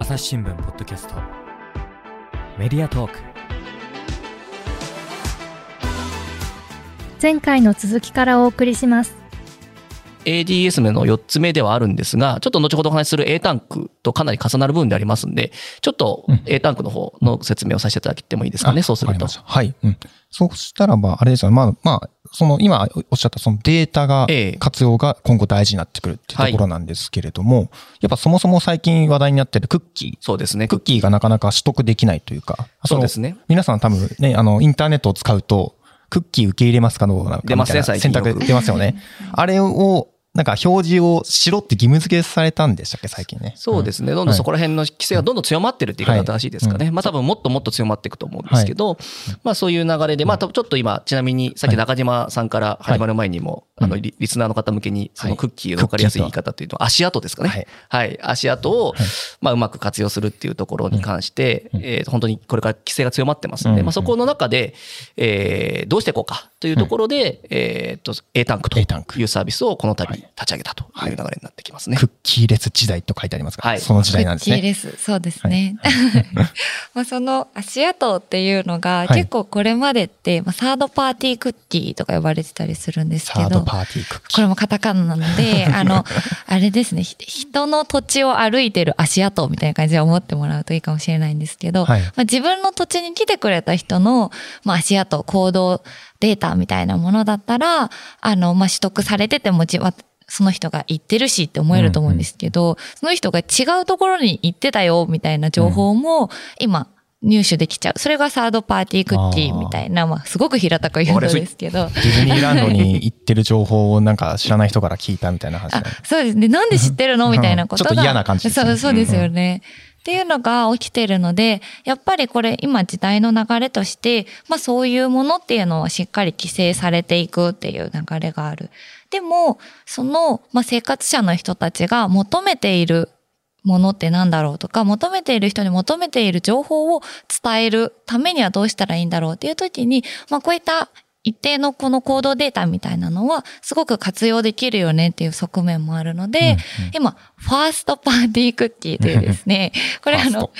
朝日新聞ポッドキャストメディアトーク前回の続きからお送りします ADS の4つ目ではあるんですが、ちょっと後ほどお話しする A タンクとかなり重なる部分でありますんで、ちょっと A タンクの方の説明をさせていただいてもいいですかね、そうすると。はい。うん。そうしたらば、あれですよね。まあ、まあ、その今おっしゃったそのデータが、活用が今後大事になってくるっていうところなんですけれども、はい、やっぱそもそも最近話題になってるクッキー。そうですね。クッキーがなかなか取得できないというか。そうですね。皆さん多分ね、あの、インターネットを使うと、クッキー受け入れますかどうかみたいな選択出ますよね。あれをなんか表示をしろって義務付けされたんでしたっけ、最近ね。そうですね。どんどんそこら辺の規制がどんどん強まってるって言い方正しいですかね。はい、まあ多分もっともっと強まっていくと思うんですけど、はい、まあそういう流れで、まあちょっと今、ちなみにさっき中島さんから始まる前にも、あのリ、リスナーの方向けに、そのクッキーの分かりやすい言い方というと、足跡ですかね。はい。足跡を、まあうまく活用するっていうところに関して、えー、本当にこれから規制が強まってますんで、まあそこの中で、えー、どうしていこうかというところで、えっと、A タンクというサービスをこの度立ち上げたという流れになってきますね。クッキーレス時代と書いてありますが、はい、その時代なんですね。クッキーレス、そうですね。はい、まあその足跡っていうのが、結構これまでって、まあ、サードパーティークッキーとか呼ばれてたりするんですけど、サードパーティークッキー。これもカタカナなので、あの、あれですね、人の土地を歩いてる足跡みたいな感じで思ってもらうといいかもしれないんですけど、はい、まあ、自分の土地に来てくれた人の、まあ、足跡、行動、データみたいなものだったら、あの、まあ、取得されててもじ、その人が言ってるしって思えると思うんですけど、うんうん、その人が違うところに行ってたよみたいな情報も今入手できちゃう。それがサードパーティークッキーみたいな、まあ、すごく平たく言うんですけど。ディズニーランドに行ってる情報をなんか知らない人から聞いたみたいな話、あそうですね。なんで知ってるの？みたいなことが。ちょっと嫌な感じです、ね、そう、そうですよね。っていうのが起きてるので、やっぱりこれ今時代の流れとして、まあそういうものっていうのはしっかり規制されていくっていう流れがある。でも、その、まあ、生活者の人たちが求めているものって何だろうとか、求めている人に求めている情報を伝えるためにはどうしたらいいんだろうっていう時に、まあ、こういった一定のこの行動データみたいなのはすごく活用できるよねっていう側面もあるので、うんうん、今、ファーストパーティークッキーというですね、これあの、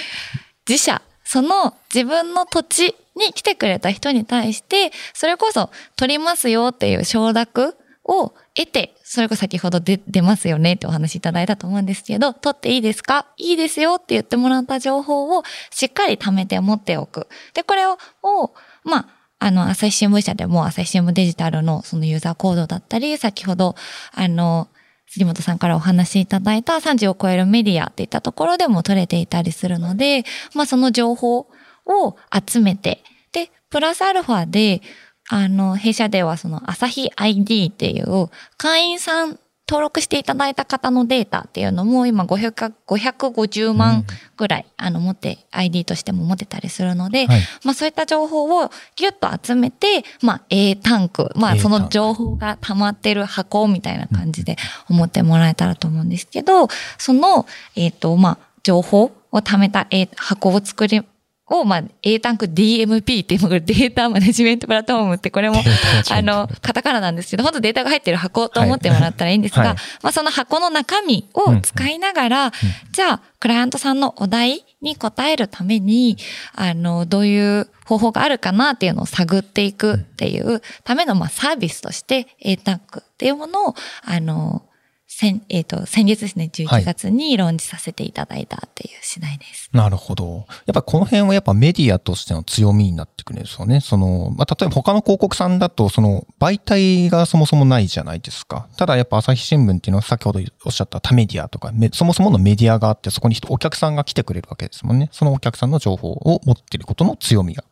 自社、その自分の土地に来てくれた人に対して、それこそ取りますよっていう承諾を得て、それこそ先ほど出出ますよねってお話いただいたと思うんですけど、取っていいですか？いいですよって言ってもらった情報をしっかり貯めて持っておく。で、これを、をまあ、あの、朝日新聞社でも朝日新聞デジタルのそのユーザーコードだったり、先ほど、あの、杉本さんからお話しいただいた30を超えるメディアっていったところでも取れていたりするので、まあその情報を集めて、で、プラスアルファで、あの、弊社ではその朝日 ID っていう会員さん登録していただいた方のデータっていうのも今500 550万ぐらい、うん、あの持って ID としても持ってたりするので、はい、まあそういった情報をギュッと集めて、まあ A タンク、まあその情報が溜まってる箱みたいな感じで思ってもらえたらと思うんですけど、その、えっ、ー、と、まあ情報を貯めた A 箱を作りを、まあ、A タンク DMP っていうのがデータマネジメントプラットフォームってこれも、あの、カタカナなんですけど、本当データが入ってる箱と思ってもらったらい。いんですが、はい、まあ、その箱の中身を使いながら、うん、じゃあ、クライアントさんのお題に答えるために、あの、どういう方法があるかなっていうのを探っていくっていうための、まあ、サービスとして A タンクっていうものを、あの、先、えっ、ー、と、先月ですね、11月にローンチさせていただいたっていう次第です。はい、なるほど。やっぱこの辺はやっぱメディアとしての強みになってくるんですよね。その、まあ、例えば他の広告さんだと、その、媒体がそもそもないじゃないですか。ただやっぱ朝日新聞っていうのは先ほどおっしゃった他メディアとか、そもそものメディアがあって、そこにお客さんが来てくれるわけですもんね。そのお客さんの情報を持っていることの強みが、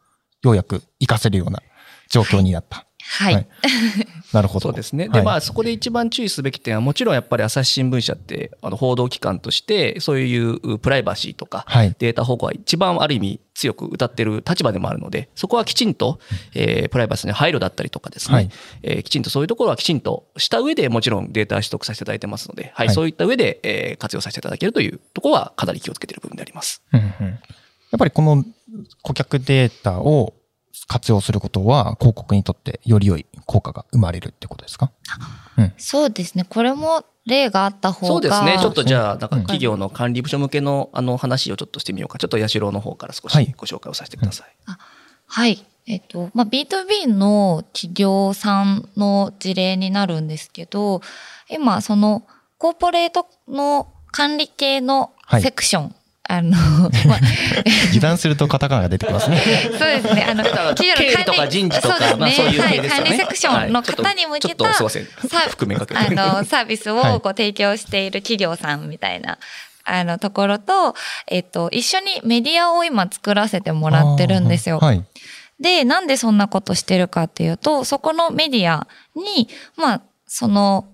ようやく活かせるような状況になった。はいはい。はい、なるほど。そうですね。で、まあ、そこで一番注意すべき点は、もちろんやっぱり朝日新聞社って、あの、報道機関として、そういうプライバシーとか、データ保護は一番ある意味強く歌ってる立場でもあるので、そこはきちんと、えー、プライバシーに配慮だったりとかですね、はい、えー、きちんとそういうところはきちんとした上で、もちろんデータ取得させていただいてますので、はい、はい、そういった上で、えー、活用させていただけるというところは、かなり気をつけている部分であります。うんうん、やっぱりこの顧客データを活用することは広告にとってより良い効果が生まれるってことですか？そうですね。これも例があった方が。そうですね。ちょっとじゃあ、なんか企業の管理部署向けのあの話をちょっとしてみようか。ちょっと八代の方から少はいしご紹介をさせてください。はい。えっと、まあ、B2B の企業さんの事例になるんですけど、今、その、コーポレートの管理系のセクション、あの、まあ、油断するとカタカナが出てきますね。そうですね。あの、企業の経理とか人事とかそうですね。まあそういうはい。系ですよね管理セクションの方に向けた、はいすいませんさ覆面かけてあの、サービスをはいこう提供している企業さんみたいな。あのところと、えっと、一緒にメディアを今作らせてもらってるんですよ。はい。で、なんでそんなことしてるかっていうと、そこのメディアに、まあ、その、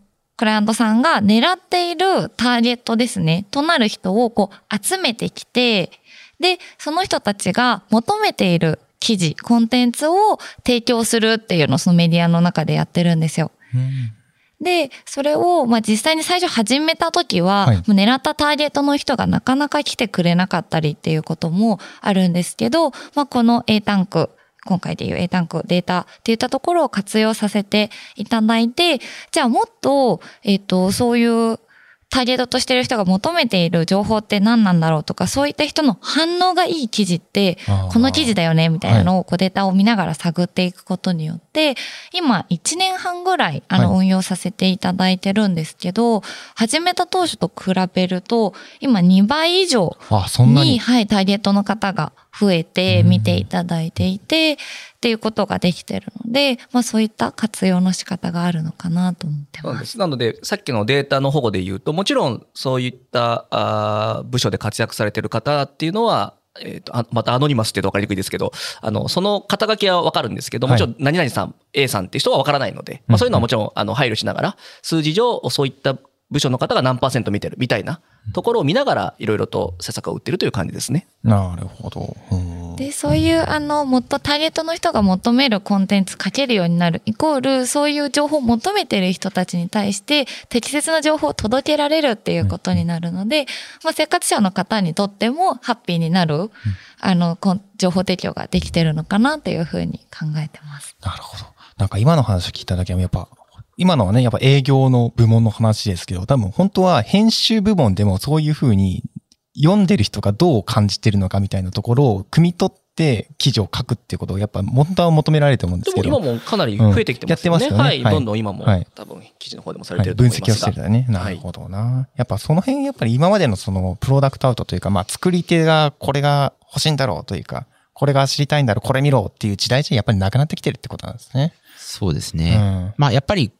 クライアントさんが狙っているターゲットですね、となる人をこう集めてきて、で、その人たちが求めている記事、コンテンツを提供するっていうのをそのメディアの中でやってるんですよ。で、それを、まあ、実際に最初始めた時は、はい。もう狙ったターゲットの人がなかなか来てくれなかったりっていうこともあるんですけど、まあ、この A タンク、今回でいう A タンクデータっていったところを活用させていただいて、じゃあもっと、えっ、と、そういうターゲットとしてる人が求めている情報って何なんだろうとか、そういった人の反応がいい記事ってこの記事だよね、みたいなのをこうデータを見ながら探っていくことによって、今1年半ぐらいあのは運用させていただいてるんですけど、始めた当初と比べると、今2倍以上に。はい、ターゲットの方が増えて見ていただいていて、っていうことができてるので、まあそういった活用の仕方があるのかなと思ってま。すす。なので、さっきのデータの保護で言うと、もちろんそういったあー部署で活躍されてる方っていうのは、えーとあまたアノニマスって言うと分かりにくいですけど、あの、その肩書きは分かるんですけど、もちろん何々さん、A さんっていう人は分からないので、まあそういうのはもちろん、あの、配慮しながら、数字上、そういった部署の方が何パーセント見てるみたいなところを見ながら、いろいろと施策を打ってるという感じですね。なるほど。うんで、そういう、あの、もっとターゲットの人が求めるコンテンツ書けるようになる、イコール、そういう情報を求めてる人たちに対して、適切な情報を届けられるっていうことになるので、まあ、生活者の方にとっても、ハッピーになる、あの、こん情報提供ができてるのかなっていうふうに考えてます。なるほど。なんか今の話を聞いただけはやっぱ、今のはね、やっぱ営業の部門の話ですけど、多分本当は編集部門でもそういうふうに読んでる人がどう感じてるのかみたいなところを汲み取って記事を書くっていうことをやっぱ本当は求められると思うんでけど。ですも今もかなり増えてきてますよね。うんやってますよねはい。はいどんどん今も、はい多分記事の方でもされはい、てると分析を思いますが。してるんだね。なるほどな。やっぱその辺、やっぱり今までのそのプロダクトアウトというか、まあ作り手がこれが欲しいんだろうというか、これが知りたいんだろう、これ見ろっていう時代じゃやっぱりなくなってきてるってことなんですね。そうですうね。ん。まあやっぱり、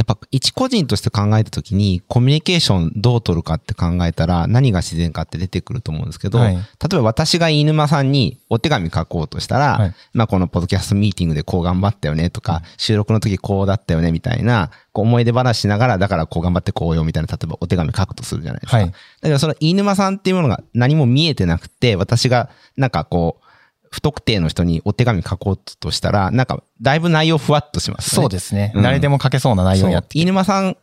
やっぱ一個人として考えたときにコミュニケーションどう取るかって考えたら何が自然かって出てくると思うんですけど、はい。例えば私が飯沼さんにお手紙書こうとしたら、はい。まあこのポッドキャストミーティングでこう頑張ったよねとか、収録の時こうだったよねみたいな、こう思い出話しながらだからこう頑張ってこうよみたいな、例えばお手紙書くとするじゃないですか。はい。だからその飯沼さんっていうものが何も見えてなくて、私がなんかこう、不特定の人にお手紙書こうとしたら、なんかだいぶ内容ふわっとしますよね。そうですね。うん誰でも書けそうな内容をやって飯沼さん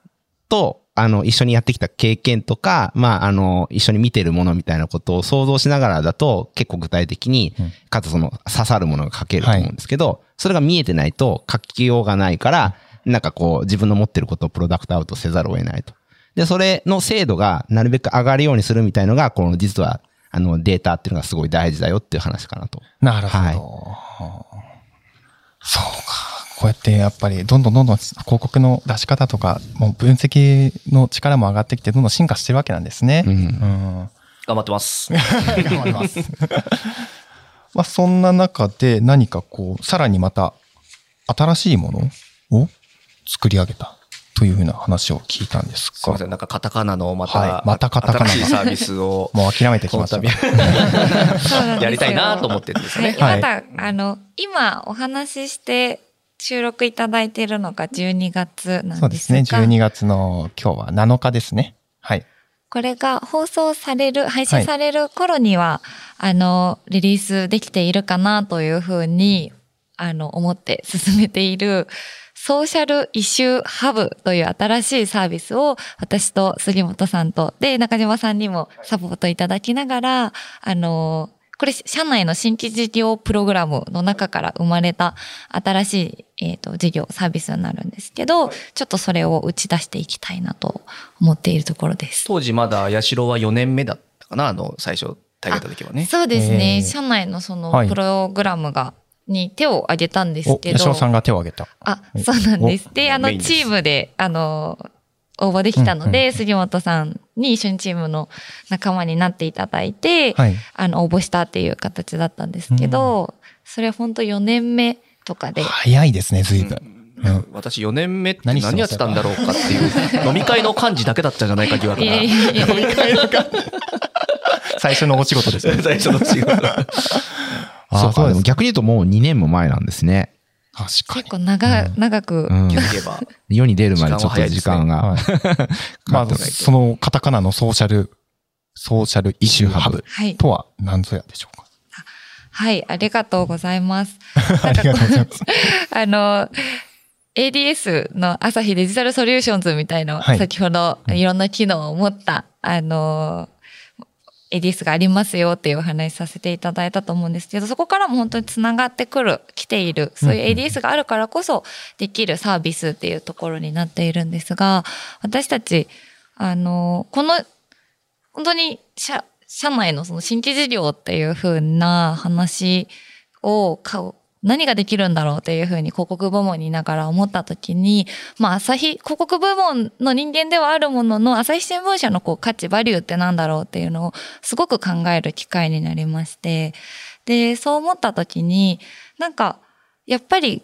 と、あの、一緒にやってきた経験とか、まあ、あの、一緒に見てるものみたいなことを想像しながらだと、結構具体的にうん、かつその刺さるものが書けると思うんですけど、それが見えてないと書きようがないから、なんかこう、自分の持ってることをプロダクトアウトせざるを得ないと。で、それの精度がなるべく上がるようにするみたいのが、この実は、あの、データっていうのがすごい大事だよっていう話かなと。なるほど。はいそうか。こうやってやっぱりどんどんどんどん広告の出し方とか、もう分析の力も上がってきて、どんどん進化してるわけなんですね。うんうん頑張ってます。頑張ります。まあそんな中で何かこう、さらにまた新しいものを作り上げたというふうな話を聞いたんですがすみませ、ん。なんかカタカナのまた、はいまたカタカナが新しいサービスを、もう諦めてきました やりたいなと思ってるんですね。はい、はいまた、あの、今お話しして収録いただいているのが12月なんそうですね。ですが、12月の今日は7日ですね。はい。これが放送される、配信される頃には、あの、リリースできているかなというふうに、あの、思って進めている、ソーシャルイシューハブという新しいサービスを私と杉本さんと、で、中島さんにもサポートいただきながら、あの、これ、社内の新規事業プログラムの中から生まれた新しい、えっ、と、事業、サービスになるんですけど、ちょっとそれを打ち出していきたいなと思っているところです。当時まだ八代は4年目だったかな、あの、最初、大会た時はね。そうですね。えー社内のそのはいプログラムが、に手を挙げたんですお、けど。吉野さんが手を挙げた。あ、そうなんです。で、あの、チームで、あの、応募できたので、杉本さんに一緒にチームの仲間になっていただいて、はい。あの、応募したっていう形だったんですけど、それ本当4年目とかで、早いですね、随分。うん私4年目って何やってたんだろうかっていう、飲み会の幹事だけだったんじゃないか疑惑いやいが。やいや 最初のお仕事ですね。最初の仕事。そうか、でもあそうです。逆に言うともう2年も前なんですね。確か結構長、長く、うん気。づけば。世に出るまでちょっと時間に。が。はいまあ、そのカタカナの social、social issue hub はい。とは何ぞやでしょうか？はい、ありがとうございます。ありがとうございます。あの、ADS の朝日デジタルソリューションズみたいな、はい先ほどいろんな機能を持った、あの、エディスがありますよっていうお話させていただいたと思うんですけど、そこからも本当につながってくる、来ている、そういうエディスがあるからこそできるサービスっていうところになっているんですが、私たち、あの、この、本当に社、社内のその新規事業っていう風な話を、何ができるんだろうっていうふうに広告部門にいながら思った時に、まあ朝日、広告部門の人間ではあるものの、朝日新聞社のこう価値、バリューってなんだろうっていうのをすごく考える機会になりまして、で、そう思った時に、なんか、やっぱり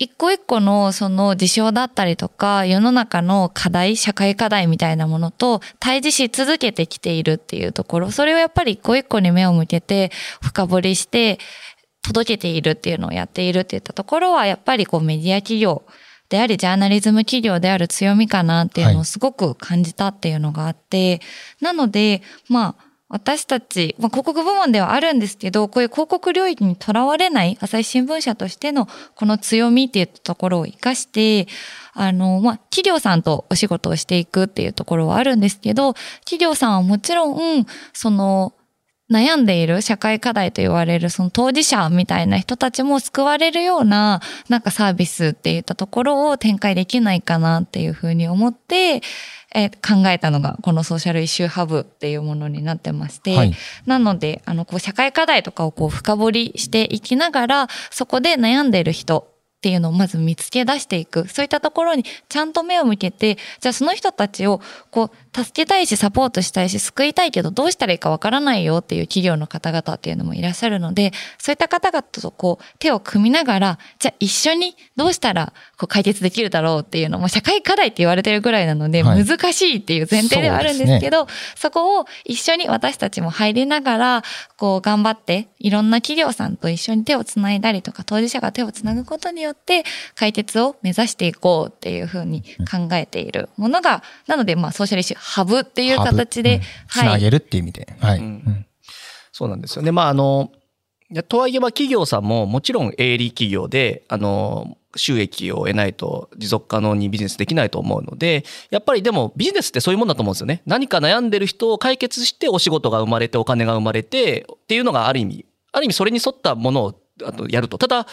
一個一個のその事象だったりとか、世の中の課題、社会課題みたいなものと対峙し続けてきているっていうところ、それをやっぱり一個一個に目を向けて深掘りして届けているっていうのをやっているっていったところは、やっぱりこうメディア企業であり、ジャーナリズム企業である強みかなっていうのをすごく感じたっていうのがあって、なので、まあ、私たち、まあ、広告部門ではあるんですけど、こういう広告領域にとらわれない朝日新聞社としてのこの強みっていうところを活かして、あの、まあ、企業さんとお仕事をしていくっていうところはあるんですけど、企業さんはもちろん、その、悩んでいる社会課題と言われるその当事者みたいな人たちも救われるようななんかサービスっていったところを展開できないかなっていうふうに思って、えー考えたのがこのソーシャルイシューハブっていうものになってまして、はいなので、あの、こう、社会課題とかをこう、深掘りしていきながら、そこで悩んでいる人っていうのをまず見つけ出していく。そういったところにちゃんと目を向けて、じゃあその人たちを、こう、助けたいし、サポートしたいし、救いたいけど、どうしたらいいかわからないよっていう企業の方々っていうのもいらっしゃるので、そういった方々とこう、手を組みながら、じゃあ一緒にどうしたら、こう、解決できるだろうっていうのも、社会課題って言われてるぐらいなので、はい。難しいっていう前提ではあるんですけど、そこを一緒に私たちも入りながら、こう頑張って、いろんな企業さんと一緒に手をつないだりとか、当事者が手をつなぐことによって、解決を目指していこうっていうふうに考えているものが、なので、まあ、ソーシャルイシュー、ハブっていう形で、つなはい。げるっていう意味で。はい。うんうんそうなんですよね。まあ、あの、とはいえば企業さんももちろん営利企業で、あの、収益を得ないと持続可能にビジネスできないと思うので、やっぱりでもビジネスってそういうもんだと思うんですよね。何か悩んでる人を解決してお仕事が生まれてお金が生まれてっていうのがある意味、ある意味それに沿ったものをあとやると。ただ、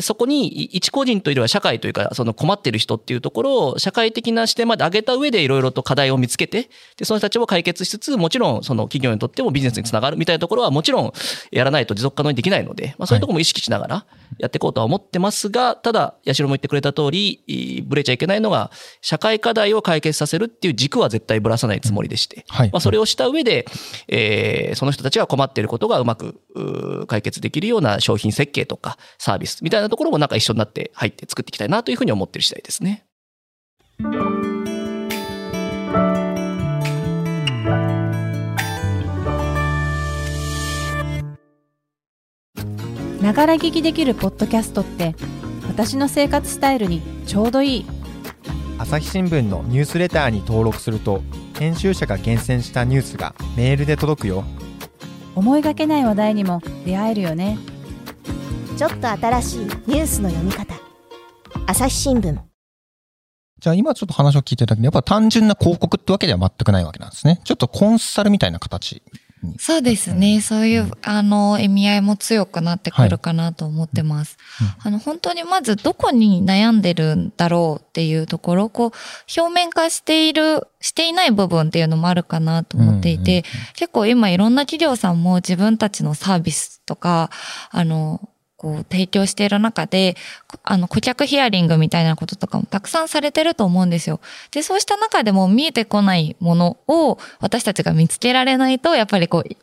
そこに一個人というよりは社会というか、その困ってる人っていうところを社会的な視点まで上げた上でいろいろと課題を見つけて、で、その人たちを解決しつつ、もちろんその企業にとってもビジネスにつながるみたいなところはもちろんやらないと持続可能にできないので、まあそういうところも意識しながらやっていこうとは思ってますが、ただ、八代も言ってくれた通り、いブレちゃいけないのが、社会課題を解決させるっていう軸は絶対ぶらさないつもりでして、はいまあそれをした上で、えーその人たちが困っていることがうまく解決できるような商品設計とかサービスみたいなところもなんか一緒になって入って作っていきたいなというふうに思ってる次第ですね。ながら聞きできるポッドキャストって私の生活スタイルにちょうどいい。朝日新聞のニュースレターに登録すると編集者が厳選したニュースがメールで届くよ。思いがけない話題にも出会えるよねちょっと新しいニュースの読み方朝日新聞じゃあ今ちょっと話を聞いてたけど、やっぱ単純な広告ってわけでは全くないわけなんですね。ちょっとコンサルみたいな形に。そうですね。そういう、あの、意味合いも強くなってくるかなと思ってます。あの、本当にまずどこに悩んでるんだろうっていうところ、こう、表面化している、していない部分っていうのもあるかなと思っていて、結構今いろんな企業さんも自分たちのサービスとか、あの、こう提供している中で、あの顧客ヒアリングみたいなこととかもたくさんされてると思うんですよ。で、そうした中でも見えてこないものを私たちが見つけられないと、やっぱりこう、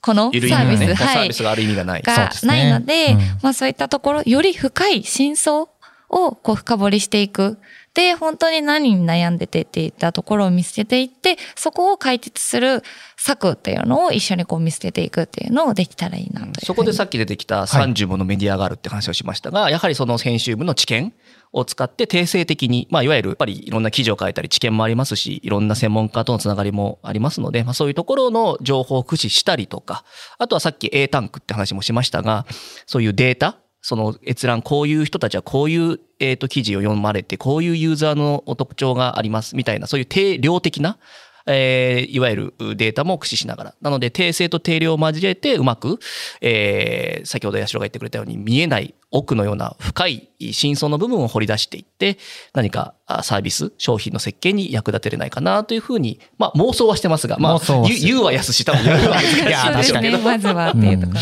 このサービス、ね、はい。サービスがある意味がない。がないので、まあそういったところ、より深い真相をこう深掘りしていく。で、本当に何に悩んでてっていったところを見つけていって、そこを解決する策っていうのを一緒にこう見つけていくっていうのをできたらいいなとそこでさっき出てきた30ものメディアがあるって話をしましたが、はい、やはりその編集部の知見を使って定性的に、まあ、いわゆるやっぱりいろんな記事を書いたり知見もありますし、いろんな専門家とのつながりもありますので、まあ、そういうところの情報を駆使したりとか、あとはさっき A タンクって話もしましたが、そういうデータ、その閲覧、こういう人たちはこういう、えっ、と、記事を読まれて、こういうユーザーの特徴があります、みたいな、そういう定量的な、えー、いわゆるデータも駆使しながら。なので、定性と定量を交えて、うまく、えー、先ほど八代が言ってくれたように、見えない奥のような深い真相の部分を掘り出していって、何かサービス、商品の設計に役立てれないかなというふうに、まあ妄想はしてますが、まあ、言うは安し、多分言うは難しいですけど。まずはっていうところ、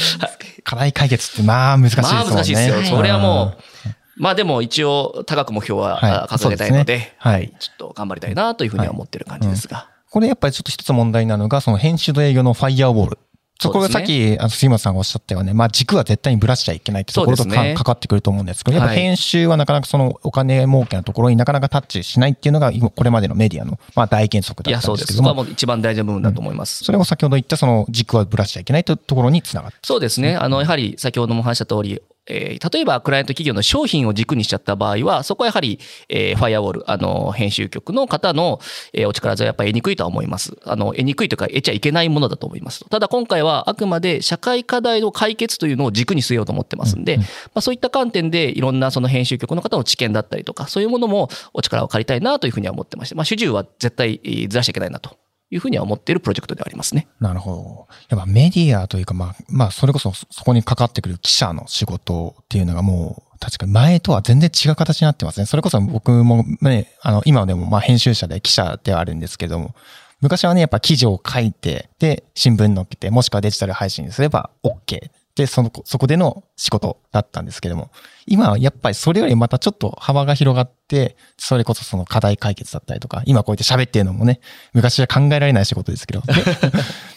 課題解決ってまあ難しいですよね。まあ難しいですよ。それはもう、まあでも一応高く目標は掲げたいので、はい、ちょっと頑張りたいなというふうには思ってる感じですが。これやっぱりちょっと一つ問題なのが、その編集と営業のファイヤーウォール。そこがさっき、あの、杉本さんがおっしゃったよね。まあ、軸は絶対にぶらしちゃいけないってところとか、ね、かかってくると思うんですけど、やっぱ編集はなかなかそのお金儲けのところになかなかタッチしないっていうのが、これまでのメディアの、まあ、大原則だったんですけども。いや、そうです。そこはもう一番大事な部分だと思います。うん、それを先ほど言ったその軸はぶらしちゃいけないというところにつながってそうですね。あの、やはり先ほども話した通り、えー、例えばクライアント企業の商品を軸にしちゃった場合は、そこはやはり、えー、ファイアウォール、あの、編集局の方の、えー、お力添えやっぱり得にくいとは思います。あの、得にくいというか、得ちゃいけないものだと思います。ただ今回はあくまで社会課題の解決というのを軸に据えようと思ってますんで、まあそういった観点でいろんなその編集局の方の知見だったりとか、そういうものもお力を借りたいなというふうには思ってまして、まあ主従は絶対ずらしちゃいけないなというふうには思っているプロジェクトでありますね。なるほど。やっぱメディアというか、まあ、まあ、それこそそこにかかってくる記者の仕事っていうのがもう、確かに前とは全然違う形になってますね。それこそ僕もね、あの、今でもまあ編集者で記者ではあるんですけども、昔はね、やっぱ記事を書いて、で、新聞載っけて、もしくはデジタル配信すれば OK。で、その、そこでの仕事だったんですけども、今はやっぱりそれよりまたちょっと幅が広がって、それこそその課題解決だったりとか、今こうやって喋ってるのもね、昔は考えられない仕事ですけど、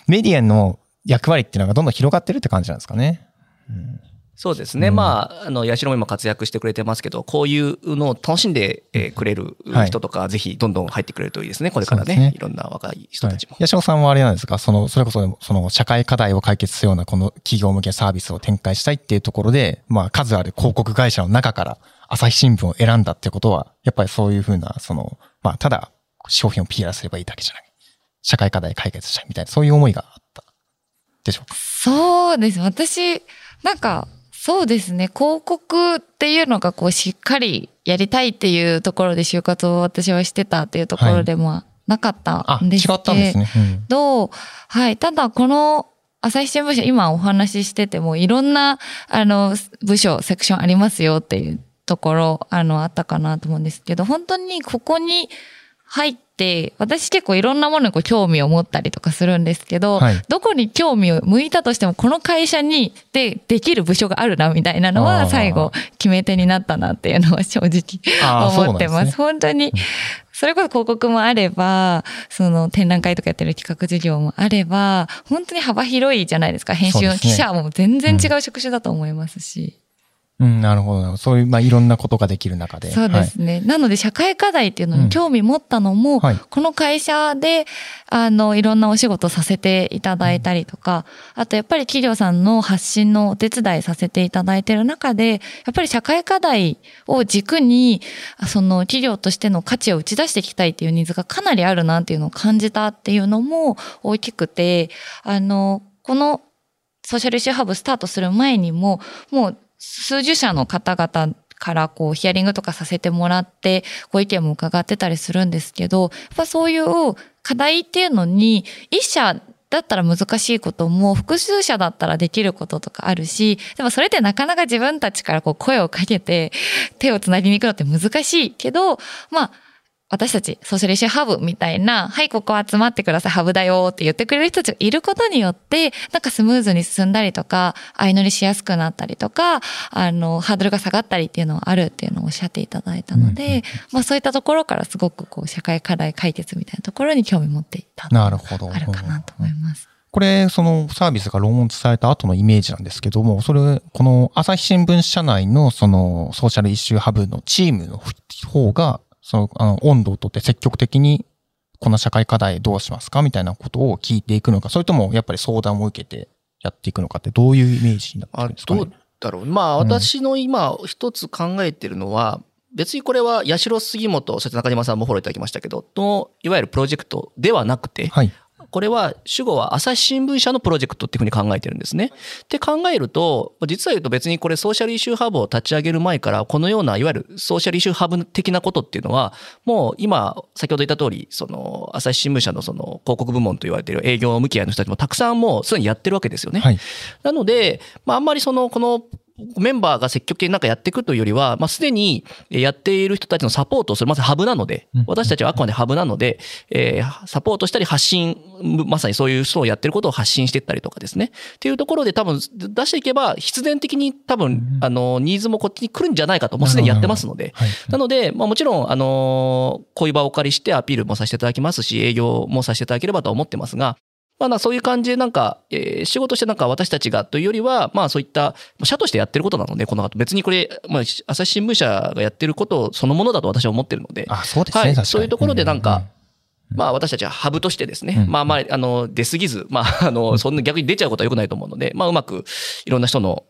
メ ディアの役割っていうのがどんどん広がってるって感じなんですかね。うんそうですね。うん、まあ、あの、八代も今活躍してくれてますけど、こういうのを楽しんでくれる人とか、はい、ぜひどんどん入ってくれるといいですね。これからね。ねいろんな若い人たちも。はい、八代さんはあれなんですか？その、それこそ、その、社会課題を解決するような、この企業向けサービスを展開したいっていうところで、まあ、数ある広告会社の中から、朝日新聞を選んだってことは、やっぱりそういうふうな、その、まあ、ただ、商品を PR すればいいだけじゃない。社会課題解決したいみたいな、そういう思いがあったでしょうか？そうです。私、なんか、そうですね。広告っていうのがこうしっかりやりたいっていうところで就活を私はしてたっていうところでもなかったんですけど、はい、違ったんですね。うん、はい。ただこの朝日新聞社今お話ししててもいろんなあの部署、セクションありますよっていうところあのあったかなと思うんですけど、本当にここに入って、私結構いろんなものにこう興味を持ったりとかするんですけど、はい、どこに興味を向いたとしても、この会社にでできる部署があるなみたいなのは最後決め手になったなっていうのは正直 思ってます。すね、本当に。それこそ広告もあれば、その展覧会とかやってる企画事業もあれば、本当に幅広いじゃないですか。編集の記者も全然違う職種だと思いますし。うん、なるほど。そういう、まあ、いろんなことができる中で。そうですね。はい、なので、社会課題っていうのに興味持ったのも、うんはい、この会社で、あの、いろんなお仕事させていただいたりとか、あと、やっぱり企業さんの発信のお手伝いさせていただいている中で、やっぱり社会課題を軸に、その企業としての価値を打ち出していきたいっていうニーズがかなりあるなっていうのを感じたっていうのも大きくて、あの、このソーシャルイシューハブスタートする前にも、もう数十社の方々からこうヒアリングとかさせてもらってご意見も伺ってたりするんですけど、やっぱそういう課題っていうのに一社だったら難しいことも複数社だったらできることとかあるし、でもそれってなかなか自分たちからこう声をかけて手をつなぎに行くのって難しいけど、まあ、私たちソーシャルイシューハブみたいな、はい、ここ集まってください、ハブだよって言ってくれる人たちがいることによって、なんかスムーズに進んだりとか、相乗りしやすくなったりとか、あの、ハードルが下がったりっていうのはあるっていうのをおっしゃっていただいたので、うんうん、まあそういったところからすごくこう、社会課題解決みたいなところに興味持っていたなるほど。あるかなと思います。これ、そのサービスがローンチされた後のイメージなんですけども、それ、この朝日新聞社内のそのソーシャルイシューハブのチームの方がその、あの、温度をとって積極的に、この社会課題どうしますかみたいなことを聞いていくのか、それともやっぱり相談を受けてやっていくのかってどういうイメージになってるんですか、ね、どうだろう。まあ、私の今一つ考えてるのは、うん、別にこれは八代杉本、そして中島さんもフォローいただきましたけど、の、いわゆるプロジェクトではなくて、はい、これは主語は朝日新聞社のプロジェクトっていうふうに考えてるんですね。って考えると、実は言うと別にこれソーシャルイシューハブを立ち上げる前から、このようないわゆるソーシャルイシューハブ的なことっていうのは、もう今、先ほど言った通り、その朝日新聞社のその広告部門と言われている営業向き合いの人たちもたくさんもうすでにやってるわけですよね。はい、なので、まああんまりその、このメンバーが積極的になんかやっていくというよりは、まあ、すでにやっている人たちのサポートをする、まずハブなので、私たちはあくまでハブなので、えー、サポートしたり発信、まさにそういう人をやってることを発信していったりとかですね。っていうところで多分出していけば、必然的に多分、あの、ニーズもこっちに来るんじゃないかと、もうすでにやってますので。なので、まあもちろん、あの、こういう場をお借りしてアピールもさせていただきますし、営業もさせていただければと思ってますが、まあ、そういう感じでなんか、えー、仕事してなんか私たちがというよりは、まあそういった社としてやってることなので、この後。別にこれ、まあ朝日新聞社がやってることそのものだと私は思ってるので、あ、そうですね。はい、そういうところでなんか、まあ私たちはハブとしてですね、まあまあ、あの、出すぎず、まああの、そんな逆に出ちゃうことは良くないと思うので、まあうまくいろんな人の、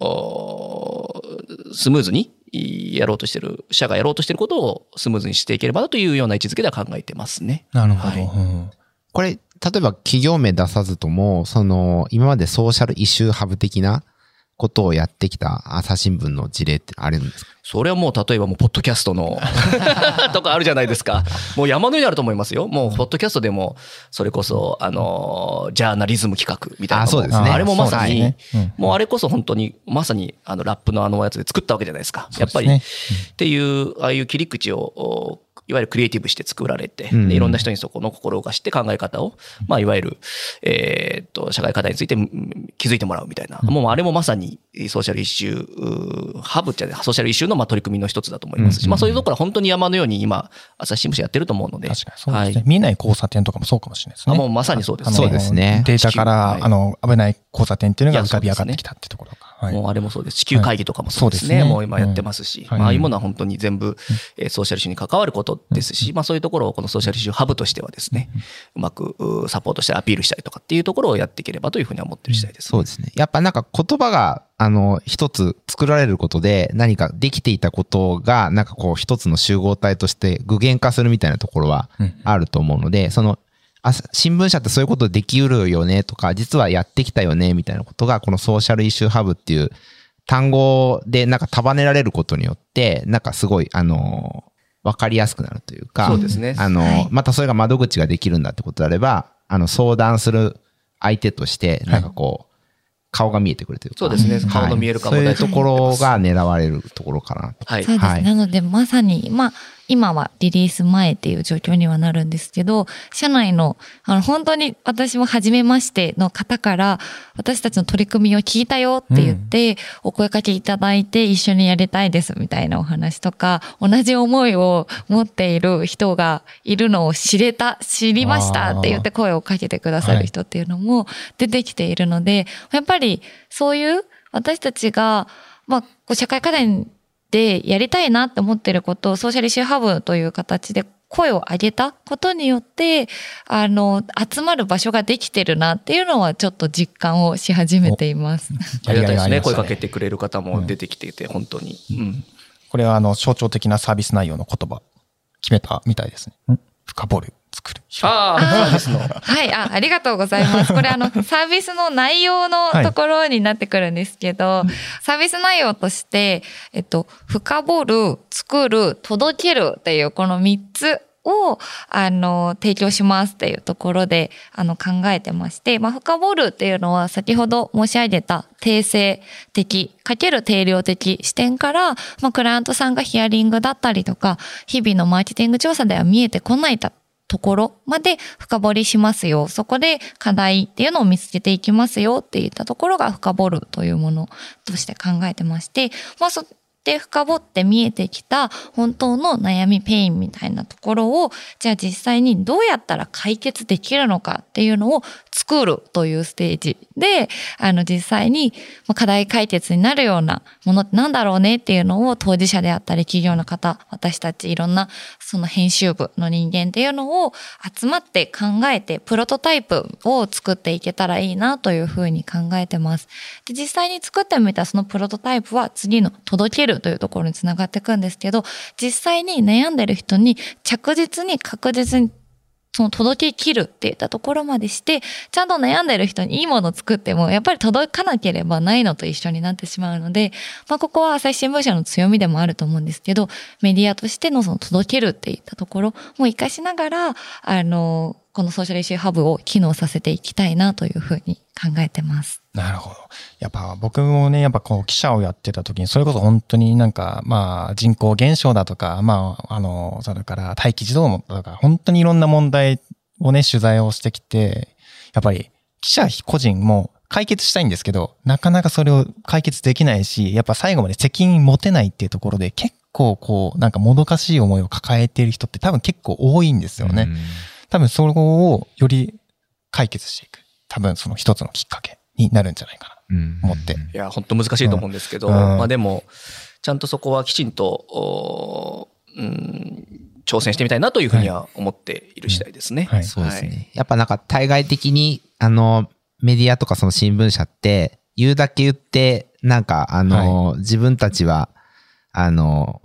スムーズにやろうとしてる、社がやろうとしてることをスムーズにしていければなというような位置づけでは考えてますね。なるほど。はい。これ、例えば企業名出さずとも、その、今までソーシャルイシューハブ的なことをやってきた朝日新聞の事例ってあるんですか？それはもう例えばもうポッドキャストの とかあるじゃないですか。もう山のようにあると思いますよ。もうポッドキャストでもそれこそあのジャーナリズム企画みたいなあそうですね。あれもまさに、ねうん、もうあれこそ本当にまさにあのラップのあのやつで作ったわけじゃないですか。やっぱり、ねうん、っていうああいう切り口をいわゆるクリエイティブして作られて、でいろんな人にそこの心を動かして考え方を、まあ、いわゆる、えっと、社会課題について気づいてもらうみたいな。もうあれもまさにソーシャルイシュー、ハブってソーシャルイシューのまあ取り組みの一つだと思いますし、まあそういうところは本当に山のように今、朝日新聞社やってると思うので。確かにそうですね。はい、見えない交差点とかもそうかもしれないですね。もうまさにそうですね。そうですね。データから、あの、危ない交差点っていうのが浮かび上がってきたってところか。はい、もうあれもそうです。地球会議とかもそうですね。はい、すね。もう今やってますし、まあ、ああいうものは本当に全部、えー、ソーシャルイシューに関わることですし、まあそういうところをこのソーシャルイシューハブとしてはですね、うまくサポートしてアピールしたりとかっていうところをやっていければというふうに思ってる次第です、ね、そうですね。やっぱなんか言葉が、あの、一つ作られることで何かできていたことが、なんかこう一つの集合体として具現化するみたいなところはあると思うので、そのあ、新聞社ってそういうことできうるよねとか、実はやってきたよねみたいなことが、このソーシャルイシューハブっていう単語でなんか束ねられることによって、なんかすごい、あの、わかりやすくなるというか、そうですね。あの、はい、またそれが窓口ができるんだってことであれば、あの、相談する相手として、なんかこう、顔が見えてくるというか。そうですね。顔の見えるかも、はい、そういうところが狙われるところかな。はい。そうです。なので、まさに、まあ、今はリリース前っていう状況にはなるんですけど、社内の、あの、本当に私も初めましての方から、私たちの取り組みを聞いたよって言って、お声かけいただいて一緒にやりたいですみたいなお話とか、同じ思いを持っている人がいるのを知れた、知りましたって言って声をかけてくださる人っていうのも出てきているので、やっぱりそういう私たちが、まあ、社会課題でやりたいなって思ってることをソーシャルシューハブという形で声を上げたことによって、あの、集まる場所ができてるなっていうのはちょっと実感をし始めています。ありがたいですね。声かけてくれる方も出てきていて、うん、本当に。うん。これはあの、象徴的なサービス内容の言葉、決めたみたいですね。深掘る。作る。ああ、サービスの。はい、あ、ありがとうございます。これあの、サービスの内容のところになってくるんですけど、はい、サービス内容として、えっと、深掘る、作る、届けるっていうこの3つを、あの、提供しますっていうところで、あの、考えてまして、まあ、深掘るっていうのは先ほど申し上げた定性的かける定量的視点から、まあ、クライアントさんがヒアリングだったりとか、日々のマーケティング調査では見えてこなかったところまで深掘りしますよ。そこで課題っていうのを見つけていきますよっていったところが深掘るというものとして考えてまして、まあそれで深掘って見えてきた本当の悩み pain みたいなところを、じゃあ実際にどうやったら解決できるのかっていうのを作るというステージで、あの実際にま課題解決になるようなものってなんだろうねっていうのを当事者であったり企業の方、私たちいろんなその編集部の人間っていうのを集まって考えてプロトタイプを作っていけたらいいなというふうに考えてます。で実際に作ってみたそのプロトタイプは次の届けるというところにつながっていくんですけど、実際に悩んでる人に着実に確実にその届け切るっていったところまでして、ちゃんと悩んでる人にいいものを作っても、やっぱり届かなければないのと一緒になってしまうので、まあここは朝日新聞社の強みでもあると思うんですけど、メディアとしてのその届けるっていったところも活かしながら、あの、このソーシャルイシューハブを機能させていきたいなというふうに考えてます。なるほど。やっぱ僕もね、やっぱこう記者をやってた時に、それこそ本当になんか、まあ人口減少だとか、まあ、あの、それから待機児童だとか、本当にいろんな問題をね、取材をしてきて、やっぱり記者個人も解決したいんですけど、なかなかそれを解決できないし、やっぱ最後まで責任持てないっていうところで、結構こう、なんかもどかしい思いを抱えている人って多分結構多いんですよね。多分そこをより解決していく。多分その一つのきっかけになるんじゃないかな。と思って。いや、本当難しいと思うんですけど、うん。まあでも、ちゃんとそこはきちんと、おうん、挑戦してみたいなというふうには思っている次第ですね。はい。そうですね。やっぱなんか対外的に、あの、メディアとかその新聞社って、言うだけ言って、なんかあの、自分たちは、あの、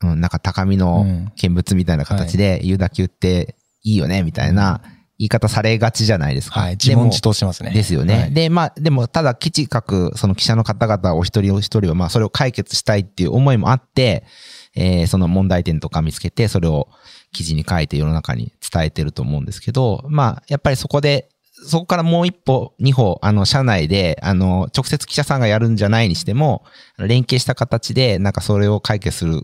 うん、なんか高みのうん。見物みたいな形で言うだけ言っていいよね、みたいな言い方されがちじゃないですか。はい。自問自答してますね。ですよね。はいで、まあ、でも、ただ、基地各、その記者の方々お一人お一人は、まあ、それを解決したいっていう思いもあって、えーその問題点とか見つけて、それを記事に書いて世の中に伝えてると思うんですけど、まあ、やっぱりそこで、そこからもう一歩、二歩、あの、社内で、あの、直接記者さんがやるんじゃないにしても、連携した形で、なんかそれを解決する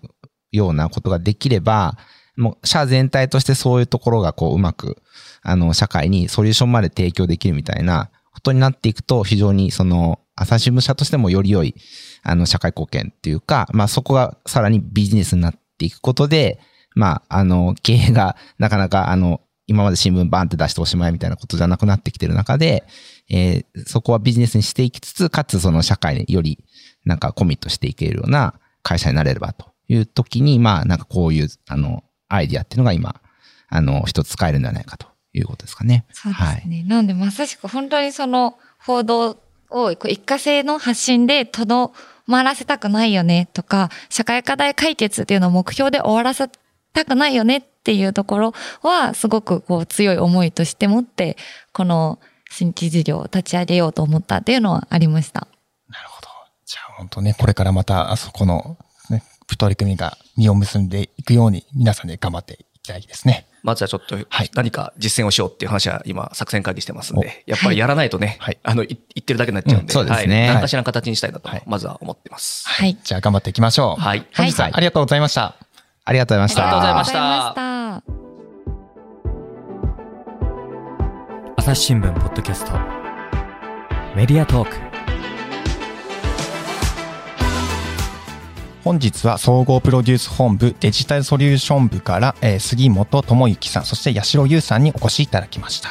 ようなことができれば、もう、社全体としてそういうところが、こう、うまく、あの、社会にソリューションまで提供できるみたいなことになっていくと、非常にその、朝日新聞社としてもより良い、あの、社会貢献っていうか、まあそこがさらにビジネスになっていくことで、まあ、あの、経営がなかなか、あの、今まで新聞バーンって出しておしまいみたいなことじゃなくなってきてる中で、えーそこはビジネスにしていきつつ、かつその社会により、なんかコミットしていけるような会社になれればという時に、まあ、なんかこういう、あの、アイディアっていうのが今、あの、一つ使えるんではないかということですかね。そうですね。なのでまさしく本当にその報道を一過性の発信でとどまらせたくないよねとか、社会課題解決っていうのを目標で終わらせたくないよねっていうところはすごくこう強い思いとして持って、この新規事業を立ち上げようと思ったっていうのはありました。なるほど。じゃあ本当ね、これからまた、あそこの、ね、取り組みが実を結んでいくように、皆さんで頑張っていきたいですね。まずはちょっとはい何か実践をしようっていう話は今作戦会議してますんで、やっぱりやらないとね、はいあの、い言ってるだけになっちゃうんで、うんそうですねはい何かしらの形にしたいなと、まずは思ってます。はい。じゃあ頑張っていきましょう。はい。本日はありがとうございました。ありがとうございました。ありがとうございましたありがとうございました。朝日新聞ポッドキャストメディアトーク本日は総合プロデュース本部デジタルソリューション部から、えー杉本智之さん、そして八代優さんにお越しいただきました。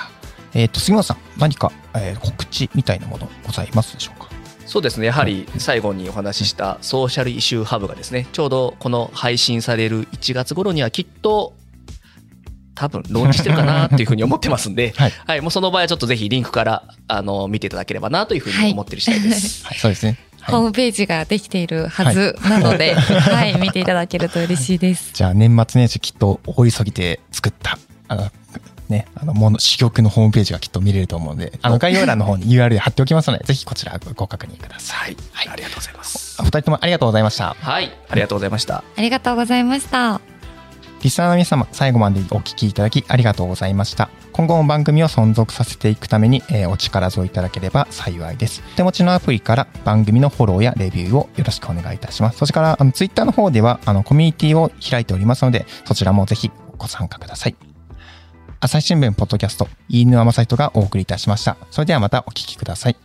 えっ、と、杉本さん、何か、えー告知みたいなものございますでしょうか？そうですね。やはり最後にお話ししたソーシャルイシューハブがですね、ちょうどこの配信される1月頃にはきっと多分ローンチしてるかなっていうふうに思ってますんで、はいはい、もうその場合はちょっとぜひリンクからあの見ていただければなというふうに思ってる次第です。はい、そうですね。ホーはい、ムページができているはずなので、はい、見ていただけると嬉しいです。じゃあ、年末年始きっと大急ぎで作った、あの、ね、あの、もの、珠玉のホームページがきっと見れると思うので、あの、概要欄の方に URL 貼っておきますので、ぜひこちらご確認ください。はい、ありがとうございます。お二人ともありがとうございました。はい、ありがとうございました。ありがとうございました。リスナーの皆様、最後までお聞きいただきありがとうございました。今後も番組を存続させていくために、えーお力添えいただければ幸いです。手持ちのアプリから番組のフォローやレビューをよろしくお願いいたします。そしてから、あの、ツイッターの方では、あの、コミュニティを開いておりますので、そちらもぜひご参加ください。朝日新聞ポッドキャスト、飯沼正人がお送りいたしました。それではまたお聞きください。